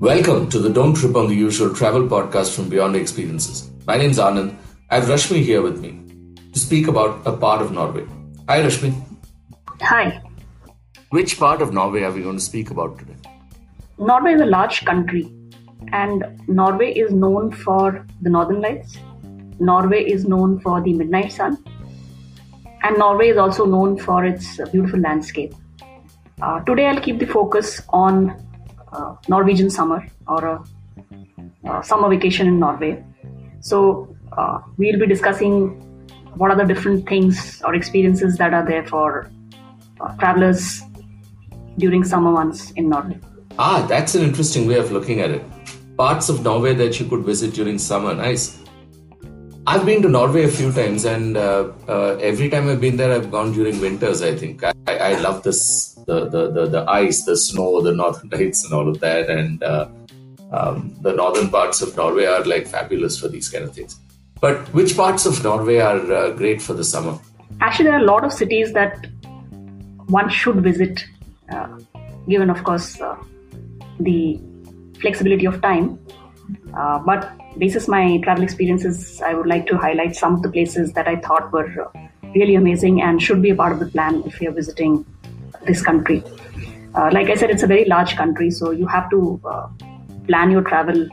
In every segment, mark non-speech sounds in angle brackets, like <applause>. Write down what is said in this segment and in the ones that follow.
Welcome to the Don't Trip on the Usual travel podcast from Beyond Experiences. My name is Anand. I have Rashmi here with me to speak about a part of Norway. Hi, Rashmi. Hi. Which part of Norway are we going to speak about today? Norway is a large country, and Norway is known for the Northern Lights. Norway is known for the midnight sun, and Norway is also known for its beautiful landscape. Uh, today, I'll keep the focus on uh, Norwegian summer or a, a, summer vacation in Norway. So, uh, we'll be discussing what are the different things or experiences that are there for uh, travelers during summer months in Norway. Ah, that's an interesting way of looking at it. Parts of Norway that you could visit during summer. Nice. I've been to Norway a few times, and uh, uh, every time I've been there, I've gone during winters. I think I, I love this the, the, the the ice, the snow, the northern <laughs> lights, and all of that. And uh, um, the northern parts of Norway are like fabulous for these kind of things. But which parts of Norway are uh, great for the summer? Actually, there are a lot of cities that one should visit, uh, given, of course, uh, the flexibility of time. But basis my travel experiences, I would like to highlight some of the places that I thought were really amazing and should be a part of the plan if you're visiting this country. Uh, like I said, it's a very large country, so you have to uh, plan your travel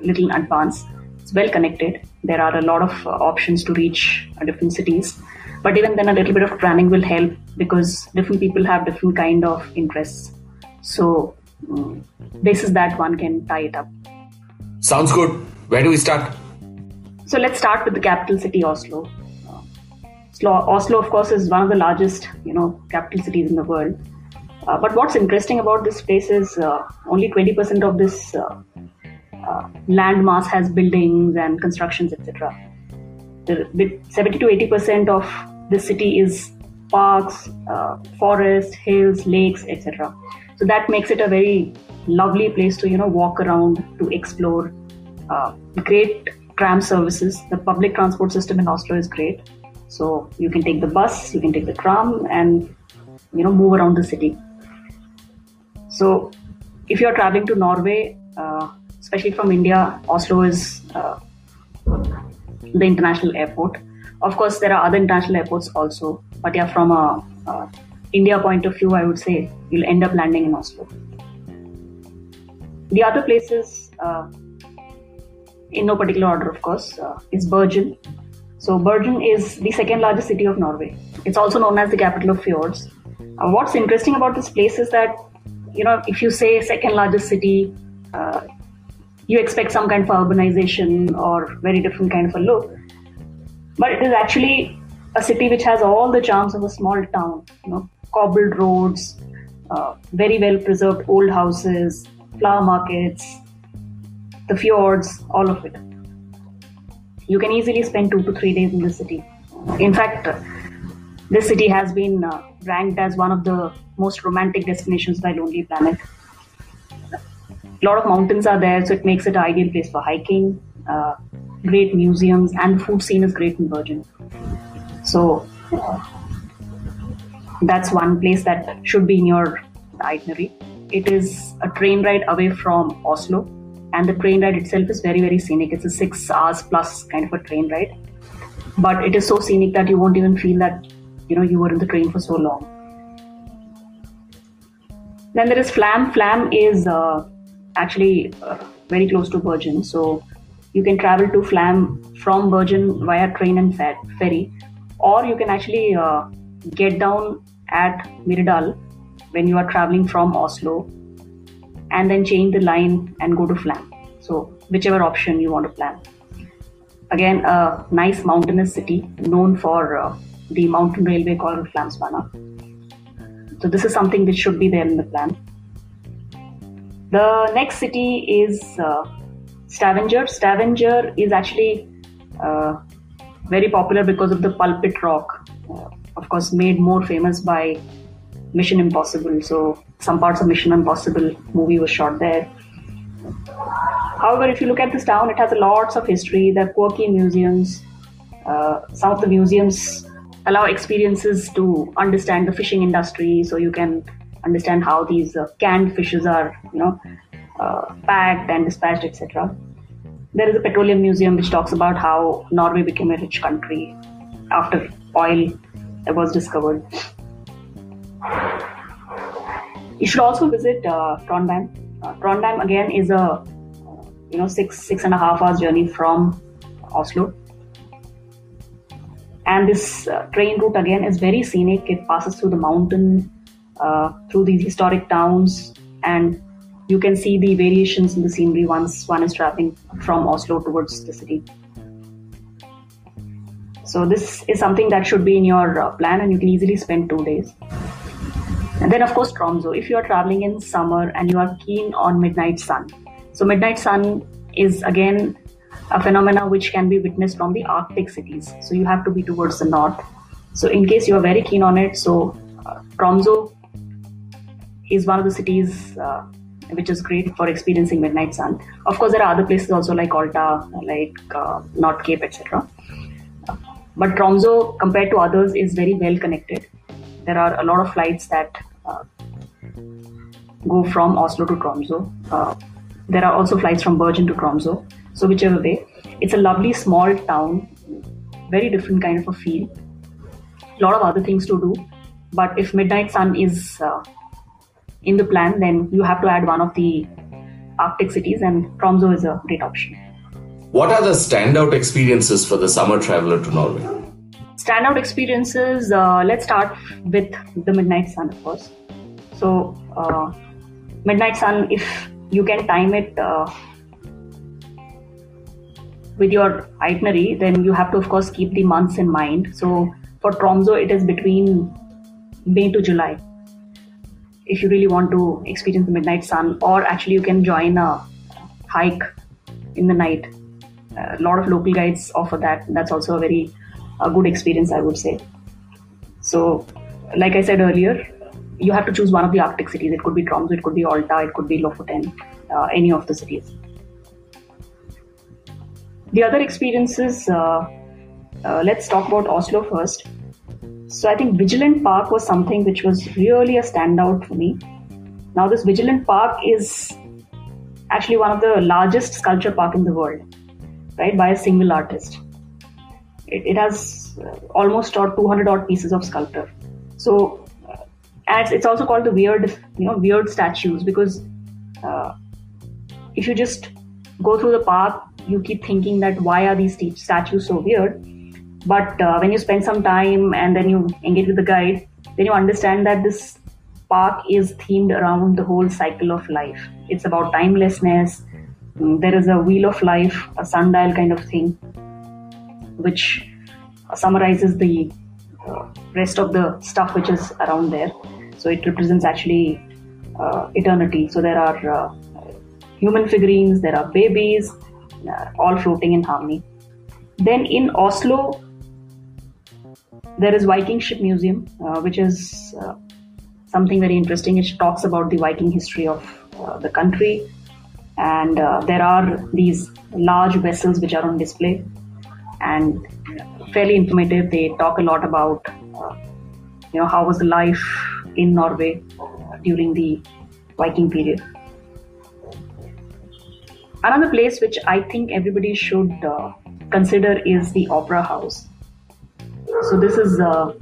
a little in advance. It's well connected. There are a lot of uh, options to reach uh, different cities, but even then, a little bit of planning will help because different people have different kind of interests. So, um, this is that one can tie it up. Sounds good. Where do we start? So let's start with the capital city, Oslo. Oslo, of course, is one of the largest, you know, capital cities in the world. Uh, but what's interesting about this place is uh, only 20% of this uh, uh, land mass has buildings and constructions, etc. 70 to 80% of the city is parks, uh, forests, hills, lakes, etc. So that makes it a very lovely place to, you know, walk around, to explore. Uh, great tram services. The public transport system in Oslo is great so you can take the bus, you can take the tram, and you know move around the city. So if you are traveling to Norway, uh, especially from India, Oslo is uh, the international airport. Of course, there are other international airports also, but yeah, from a, India point of view, I would say you'll end up landing in Oslo. The other places, uh, in no particular order, of course, uh, is Bergen. So Bergen is the second largest city of Norway. It's also known as the capital of fjords. Uh, what's interesting about this place is that, you know, if you say second largest city, uh, you expect some kind of urbanization or very different kind of a look. But it is actually a city which has all the charms of a small town. You know, cobbled roads, uh, very well preserved old houses, flower markets, the fjords, all of it you can easily spend two to three days in the city. In fact, this city has been uh, ranked as one of the most romantic destinations by Lonely Planet. A lot of mountains are there, so it makes it ideal place for hiking. Uh, great museums, and food scene is great in Bergen. So uh, that's one place that should be in your itinerary. It is a train ride away from Oslo, and the train ride itself is very very scenic. It's a six hours plus kind of a train ride. But it is so scenic that you won't even feel that you know you were in the train for so long. Then there is flam. Flam is uh, actually uh, very close to bergen so you can travel to flam from bergen via train and ferry. Or you can actually uh, get down at myrdal when you are traveling from oslo and then change the line and go to Flam. So, whichever option you want to plan. Again, a nice mountainous city known for uh, the mountain railway called Flamsbana. So, this is something which should be there in the plan. The next city is uh, Stavanger. Stavanger is actually uh, very popular because of the pulpit rock, uh, of course, made more famous by Mission Impossible. So some parts of Mission Impossible movie was shot there. However, if you look at this town, it has lots of history. There are quirky museums. Uh, some of the museums allow experiences to understand the fishing industry, so you can understand how these uh, canned fishes are, you know, uh, packed and dispatched, etc. There is a petroleum museum which talks about how Norway became a rich country after oil was discovered. You should also visit uh, Trondheim. Uh, Trondheim again is a you know six six and a half hours journey from Oslo. And this uh, train route again is very scenic. It passes through the mountain, uh, through these historic towns, and you can see the variations in the scenery once one is traveling from Oslo towards the city. So this is something that should be in your uh, plan, and you can easily spend two days. And then, of course, Tromso. If you are traveling in summer and you are keen on midnight sun, so midnight sun is again a phenomena which can be witnessed from the Arctic cities. So you have to be towards the north. So in case you are very keen on it, so uh, Tromso is one of the cities uh, which is great for experiencing midnight sun. Of course, there are other places also like Alta, like uh, North Cape, etc. But Tromso, compared to others, is very well connected. There are a lot of flights that go from Oslo to Tromso. Uh, there are also flights from Bergen to Tromso. So whichever way, it's a lovely small town, very different kind of a feel. A lot of other things to do, but if Midnight Sun is uh, in the plan, then you have to add one of the Arctic cities, and Tromso is a great option. What are the standout experiences for the summer traveler to Norway? Standout experiences. Uh, let's start with the Midnight Sun, of course. So, uh, Midnight Sun, if you can time it uh, with your itinerary, then you have to, of course, keep the months in mind. So for Tromso, it is between May to July. If you really want to experience the midnight sun, or actually you can join a hike in the night. A lot of local guides offer that. That's also a very a good experience, I would say. So, like I said earlier, you have to choose one of the Arctic cities. It could be Tromso, it could be Alta, it could be Lofoten, uh, any of the cities. The other experiences, uh, uh, let's talk about Oslo first. So I think Vigeland Park was something which was really a standout for me. Now this Vigeland Park is actually one of the largest sculpture park in the world, right, by a single artist. It, it has almost 200 odd pieces of sculpture. So, uh, and it's, also called the weird, you know, weird statues because uh, if you just go through the park, you keep thinking that why are these statues so weird? But uh, when you spend some time and then you engage with the guide, then you understand that this park is themed around the whole cycle of life. It's about timelessness. Mm, there is a wheel of life, a sundial kind of thing, which summarizes the uh, rest of the stuff which is around there. So it represents actually uh, eternity. So there are uh, human figurines, there are babies, uh, all floating in harmony. Then in Oslo, there is Viking Ship Museum, uh, which is uh, something very interesting. It talks about the Viking history of the country, and there are these large vessels which are on display, and fairly informative. They talk a lot about, you know, how was the life in Norway during the Viking period. Another place which I think everybody should uh, consider is the Opera House. So this is uh,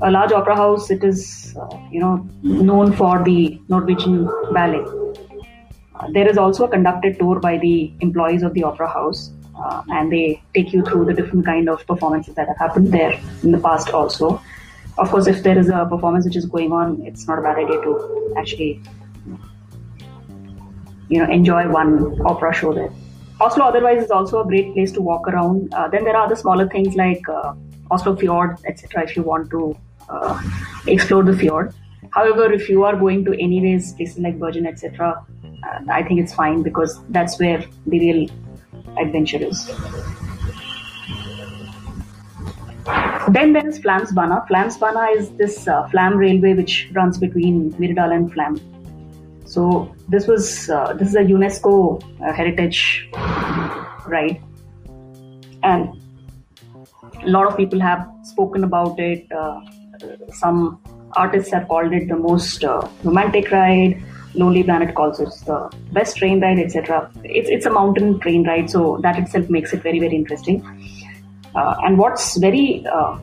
a large opera house. It is, uh, you know, known for the Norwegian ballet. Uh, there is also a conducted tour by the employees of the opera house, uh, and they take you through the different kind of performances that have happened there in the past. Also, of course, if there is a performance which is going on, it's not a bad idea to actually you know enjoy one opera show there. Oslo otherwise is also a great place to walk around. Uh, then there are other smaller things like uh, Oslo Fjord, etc. If you want to uh, explore the fjord. However, if you are going to anyways places like Bergen, etc., uh, I think it's fine because that's where the real adventure is. Then there is Flamsbana. Flamsbana is this uh, Flam railway which runs between Myrdal and Flam. So this was uh, this is a UNESCO uh, heritage ride, and a lot of people have spoken about it. Uh, some artists have called it the most uh, romantic ride. Lonely Planet calls it the best train ride, etc. It's it's a mountain train ride, so that itself makes it very very interesting. Uh, and what's very uh,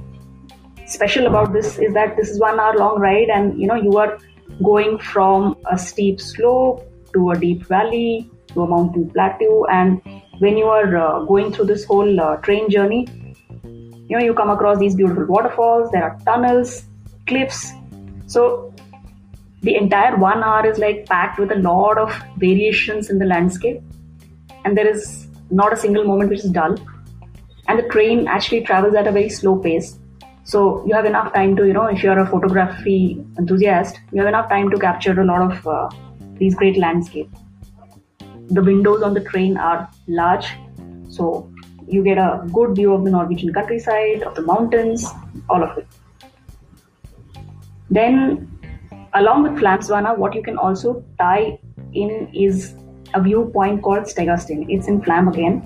special about this is that this is one hour long ride, and you know you are going from a steep slope to a deep valley to a mountain plateau, and when you are uh, going through this whole uh, train journey, you know you come across these beautiful waterfalls. There are tunnels, cliffs. So the entire one hour is like packed with a lot of variations in the landscape. And there is not a single moment which is dull. And the train actually travels at a very slow pace. So you have enough time to you know if you're a photography enthusiast you have enough time to capture a lot of uh, these great landscapes the windows on the train are large. So you get a good view of the norwegian countryside of the mountains all of it. Then Along with Flamsbana, what you can also tie in is a viewpoint called Stegastein. It's in Flam again.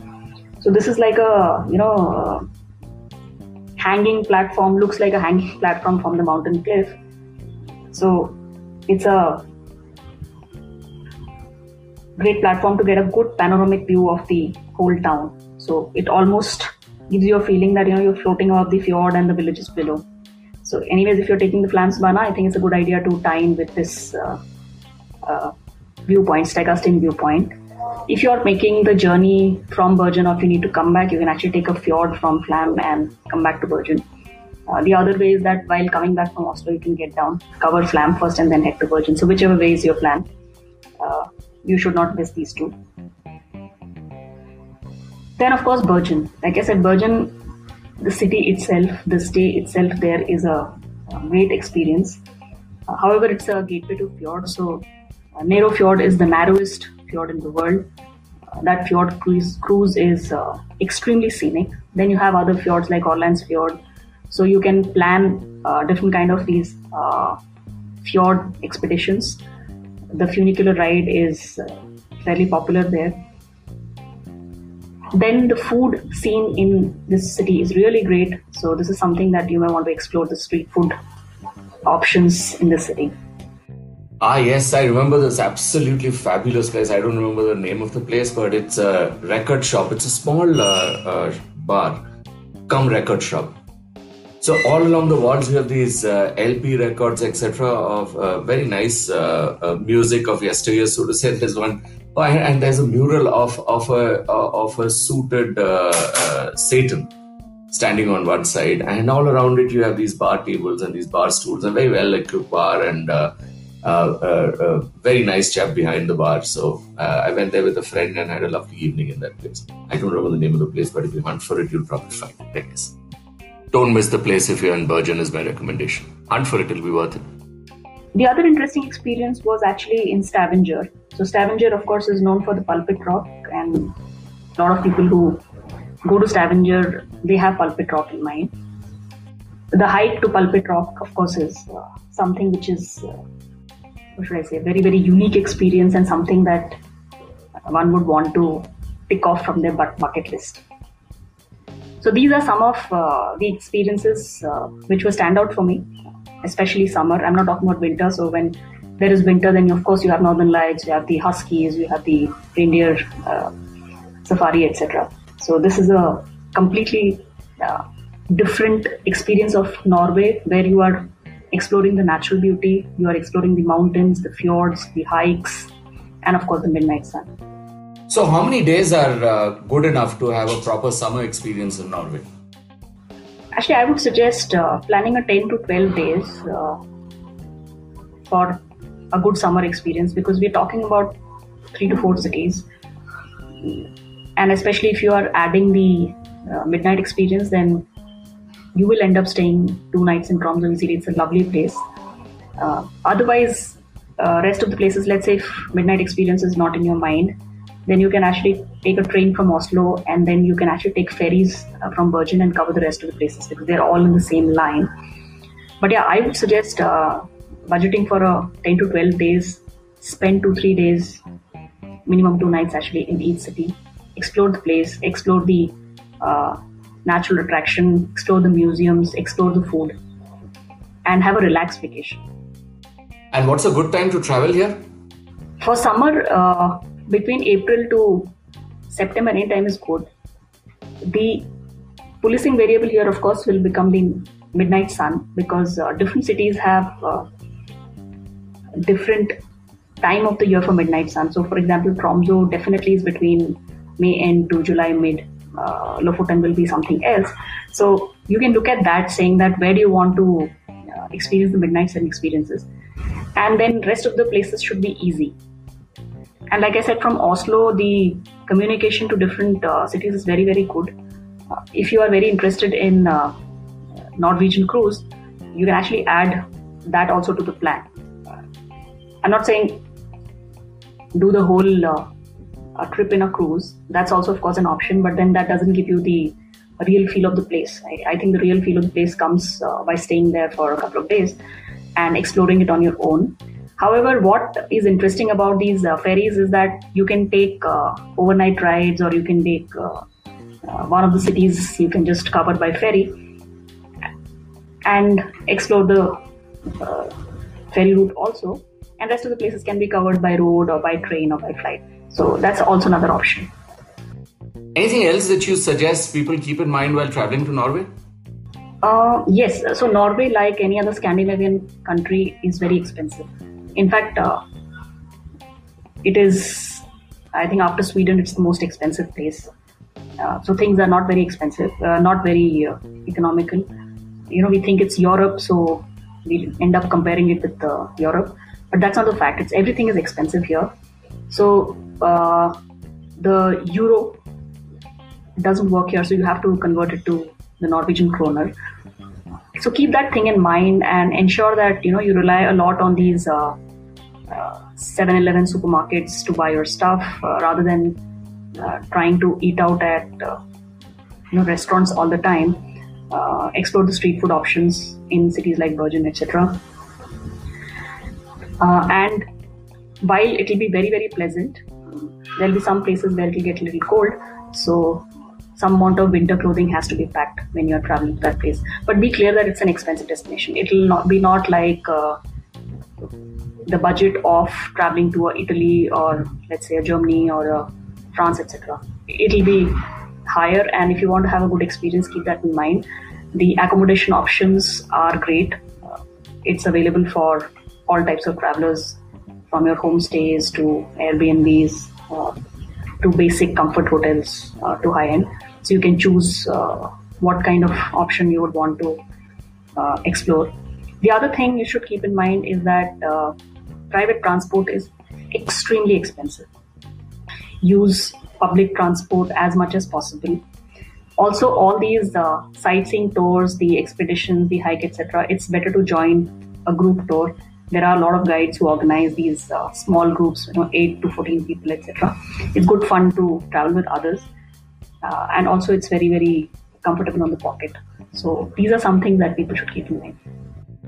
So this is like a you know hanging platform. Looks like a hanging platform from the mountain cliff. So it's a great platform to get a good panoramic view of the whole town. So it almost gives you a feeling that you know you're floating above the fjord and the villages below. So, anyways, if you're taking the Flamsbana, I think it's a good idea to tie in with this uh, uh, viewpoint, Stegastein viewpoint. If you're making the journey from Bergen or if you need to come back, you can actually take a fjord from Flam and come back to Bergen. Uh, the other way is that while coming back from Oslo, you can get down, cover Flam first, and then head to Bergen. So, whichever way is your plan, uh, you should not miss these two. Then, of course, Bergen. Like I said, Bergen the city itself, the stay itself there is a, a great experience. Uh, however, it's a gateway to fjord, so uh, Nero Fjord is the narrowest fjord in the world. Uh, that fjord cruise, cruise is uh, extremely scenic. Then you have other fjords like Aurlands Fjord, so you can plan uh, different kind of these uh, fjord expeditions. The funicular ride is fairly popular there then the food scene in this city is really great. So this is something that you may want to explore the street food options in the city. Ah, yes, I remember this absolutely fabulous place. I don't remember the name of the place, but it's a record shop. It's a small uh, uh, bar, come record shop. So all along the walls, you have these uh, LP records, etc., of uh, very nice uh, uh, music of yesteryear. So to say, there's one Oh, and there's a mural of of a of a suited uh, uh, Satan standing on one side, and all around it you have these bar tables and these bar stools, a very well equipped bar, and uh, uh, uh, uh very nice chap behind the bar. So I went there with a friend and had a lovely evening in that place. I don't remember the name of the place, but if you hunt for it, you'll probably find it. I guess. Don't miss the place if you're in Bergen is my recommendation. Hunt for it; it'll be worth it. The other interesting experience was actually in Stavanger. So Stavanger, of course, is known for the pulpit rock, and a lot of people who go to Stavanger, they have pulpit rock in mind. The hike to pulpit rock, of course, is uh, something which is, uh, what should I say, a very, very unique experience and something that one would want to tick off from their bucket list. So these are some of uh, the experiences uh, which were stand out for me especially summer. I'm not talking about winter. So when there is winter, then of course you have northern lights, you have the huskies, you have the reindeer uh, safari, etc. So this is a completely uh, different experience of Norway, where you are exploring the natural beauty, you are exploring the mountains, the fjords, the hikes, and of course the midnight sun. So, how many days are uh, good enough to have a proper summer experience in Norway? Actually, I would suggest uh, planning a 10 to 12 days uh, for a good summer experience because we're talking about three to four cities. And especially if you are adding the uh, midnight experience, then you will end up staying two nights in Tromsø. It's a lovely place. Uh, otherwise, uh, rest of the places, let's say if midnight experience is not in your mind, then you can actually take a train from Oslo and then you can actually take ferries uh, from Bergen and cover the rest of the places because they're all in the same line. But yeah, I would suggest uh, budgeting for a 10 to 12 days, spend two, three days, minimum two nights actually in each city, explore the place, explore the uh, natural attraction, explore the museums, explore the food, and have a relaxed vacation. And what's a good time to travel here? For summer, uh, between April to September, any time is good. The policing variable here, of course, will become the midnight sun because uh, different cities have uh, different time of the year for midnight sun. So, for example, Tromso definitely is between May end to July mid. Uh, Lofoten will be something else. So you can look at that, saying that where do you want to uh, experience the midnight sun experiences, and then rest of the places should be easy. And like I said, from Oslo, the communication to different uh, cities is very very good. Uh, if you are very interested in uh, Norwegian cruise, you can actually add that also to the plan. I'm not saying do the whole uh, trip in a cruise. That's also, of course, an option, but then that doesn't give you the real feel of the place. I, I think the real feel of the place comes uh, by staying there for a couple of days and exploring it on your own. However, what is interesting about these uh, ferries is that you can take uh, overnight rides or you can take uh, uh, one of the cities you can just cover by ferry and explore the uh, ferry route also and rest of the places can be covered by road or by train or by flight. So that's also another option. Anything else that you suggest people keep in mind while traveling to Norway? Uh, yes, so Norway, like any other Scandinavian country, is very expensive. In fact, uh, it is, I think, after Sweden, it's the most expensive place. Uh, so things are not very expensive, uh, not very uh, economical. You know, we think it's Europe, so we end up comparing it with uh, Europe but that's not the fact. It's everything is expensive here. So uh, the euro doesn't work here, so you have to convert it to the Norwegian kroner. So keep that thing in mind and ensure that you know you rely a lot on these uh, uh, 7-Eleven supermarkets to buy your stuff uh, rather than uh, trying to eat out at uh, you know restaurants all the time. explore the street food options in cities like Bergen, etc. Uh, and while it will be very, very pleasant, there'll be some places where it will get a little cold. So some amount of winter clothing has to be packed when you're traveling to that place. But be clear that it's an expensive destination. It will not be not like uh, the budget of traveling to Italy or let's say Germany or France, etc. It'll be higher, and if you want to have a good experience, keep that in mind. The accommodation options are great. Uh, it's available for all types of travelers, from your homestays to Airbnbs uh, to basic comfort hotels uh, to high end. So you can choose uh, what kind of option you would want to uh, explore. The other thing you should keep in mind is that uh, private transport is extremely expensive. Use public transport as much as possible. Also, all these uh, sightseeing tours, the expeditions, the hike, etc., it's better to join a group tour there are a lot of guides who organize these uh, small groups, you know, 8 to 14 people, etc. It's good fun to travel with others. Uh, and also, it's very, very comfortable on the pocket. So, these are some things that people should keep in mind.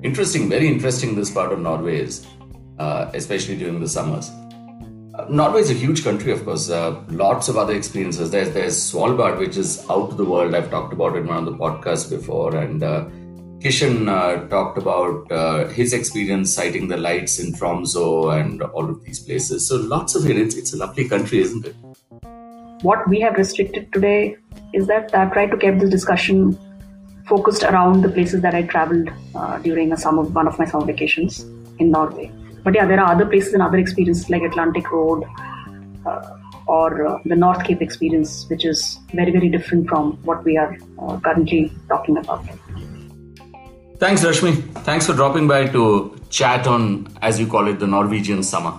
Interesting, very interesting. This part of Norway is, uh, especially during the summers. Uh, Norway is a huge country, of course. Uh, lots of other experiences. There's there's Svalbard, which is out to the world. I've talked about it in one on the podcast before, and uh, Kishan uh, talked about uh, his experience sighting the lights in Tromso and all of these places. So lots of it. It's, it's a lovely country, isn't it? What we have restricted today is that I tried to keep this discussion focused around the places that I traveled uh, during a summer, one of my summer vacations in Norway. But yeah, there are other places and other experiences like Atlantic Road uh, or uh, the North Cape experience, which is very, very different from what we are uh, currently talking about. Thanks, Rashmi. Thanks for dropping by to chat on, as you call it, the Norwegian summer.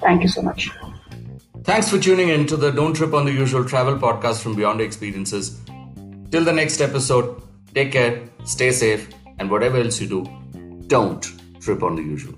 Thank you so much. Thanks for tuning in to the Don't Trip on the Usual travel podcast from Beyond Experiences. Till the next episode, take care, stay safe, and whatever else you do, don't trip on the usual.